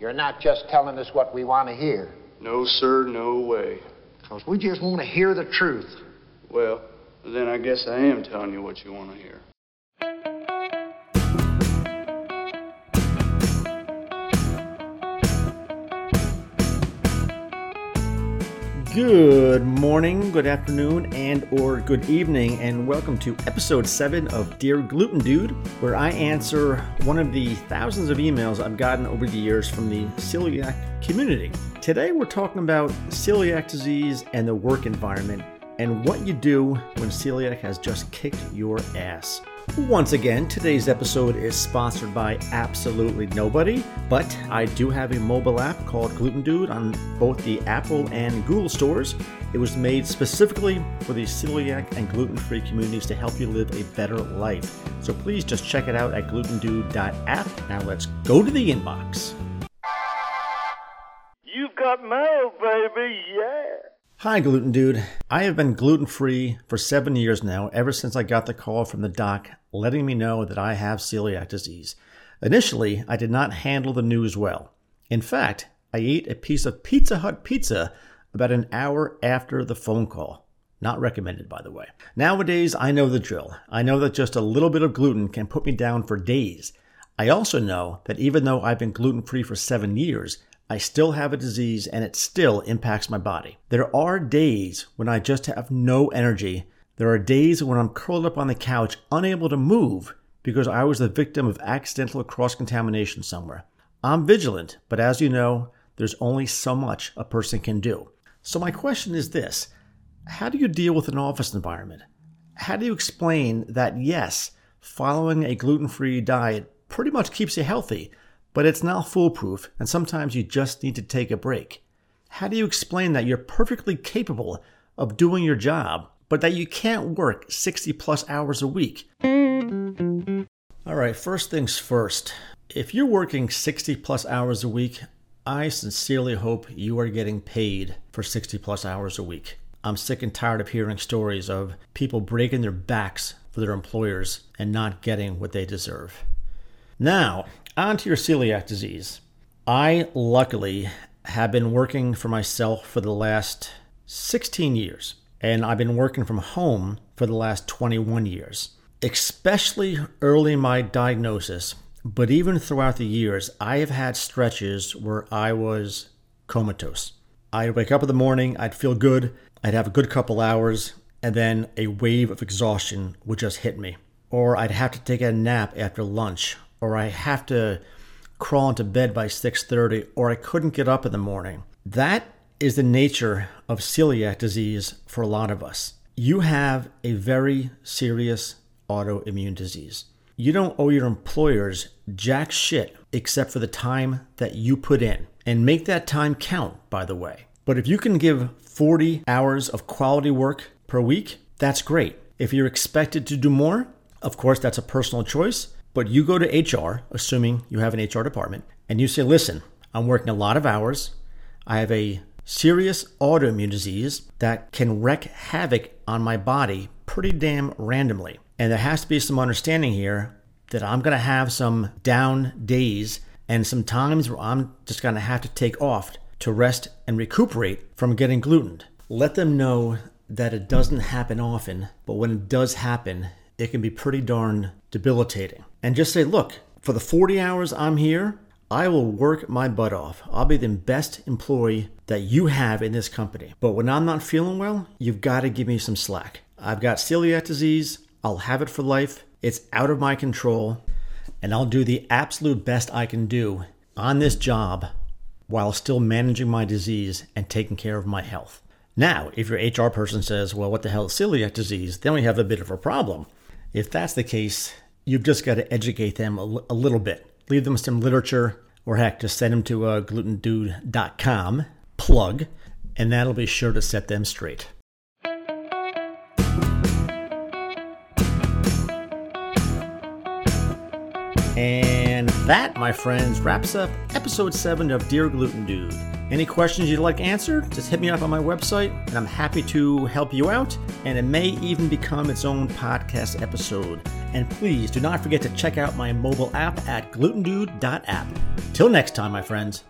You're not just telling us what we want to hear. No, sir, no way. Because we just want to hear the truth. Well, then I guess I am telling you what you want to hear. Good morning, good afternoon, and or good evening, and welcome to episode 7 of Dear Gluten Dude, where I answer one of the thousands of emails I've gotten over the years from the celiac community. Today we're talking about celiac disease and the work environment, and what you do when celiac has just kicked your ass. Once again, today's episode is sponsored by absolutely nobody, but I do have a mobile app called Gluten Dude on both the Apple and Google stores. It was made specifically for the celiac and gluten free communities to help you live a better life. So please just check it out at glutendude.app. Now let's go to the inbox. You've got mail, baby, yeah. Hi, Gluten Dude. I have been gluten free for seven years now, ever since I got the call from the doc letting me know that I have celiac disease. Initially, I did not handle the news well. In fact, I ate a piece of Pizza Hut pizza about an hour after the phone call. Not recommended, by the way. Nowadays, I know the drill. I know that just a little bit of gluten can put me down for days. I also know that even though I've been gluten free for seven years, I still have a disease and it still impacts my body. There are days when I just have no energy. There are days when I'm curled up on the couch, unable to move because I was the victim of accidental cross contamination somewhere. I'm vigilant, but as you know, there's only so much a person can do. So, my question is this How do you deal with an office environment? How do you explain that, yes, following a gluten free diet pretty much keeps you healthy? But it's not foolproof, and sometimes you just need to take a break. How do you explain that you're perfectly capable of doing your job, but that you can't work 60 plus hours a week? All right, first things first. If you're working 60 plus hours a week, I sincerely hope you are getting paid for 60 plus hours a week. I'm sick and tired of hearing stories of people breaking their backs for their employers and not getting what they deserve. Now, on to your celiac disease. I luckily have been working for myself for the last 16 years, and I've been working from home for the last 21 years. Especially early in my diagnosis, but even throughout the years, I have had stretches where I was comatose. I'd wake up in the morning, I'd feel good, I'd have a good couple hours, and then a wave of exhaustion would just hit me. Or I'd have to take a nap after lunch, or I have to crawl into bed by 6:30 or I couldn't get up in the morning. That is the nature of celiac disease for a lot of us. You have a very serious autoimmune disease. You don't owe your employers jack shit except for the time that you put in. And make that time count, by the way. But if you can give 40 hours of quality work per week, that's great. If you're expected to do more, of course, that's a personal choice. But you go to HR, assuming you have an HR department, and you say, listen, I'm working a lot of hours. I have a serious autoimmune disease that can wreak havoc on my body pretty damn randomly. And there has to be some understanding here that I'm going to have some down days and some times where I'm just going to have to take off to rest and recuperate from getting glutened. Let them know that it doesn't happen often, but when it does happen, it can be pretty darn debilitating. And just say, look, for the 40 hours I'm here, I will work my butt off. I'll be the best employee that you have in this company. But when I'm not feeling well, you've got to give me some slack. I've got celiac disease. I'll have it for life. It's out of my control. And I'll do the absolute best I can do on this job while still managing my disease and taking care of my health. Now, if your HR person says, well, what the hell is celiac disease? Then we have a bit of a problem. If that's the case, you've just got to educate them a, l- a little bit. Leave them some literature, or heck, just send them to uh, glutendude.com, plug, and that'll be sure to set them straight. And That, my friends, wraps up episode 7 of Dear Gluten Dude. Any questions you'd like answered, just hit me up on my website, and I'm happy to help you out. And it may even become its own podcast episode. And please do not forget to check out my mobile app at glutendude.app. Till next time, my friends.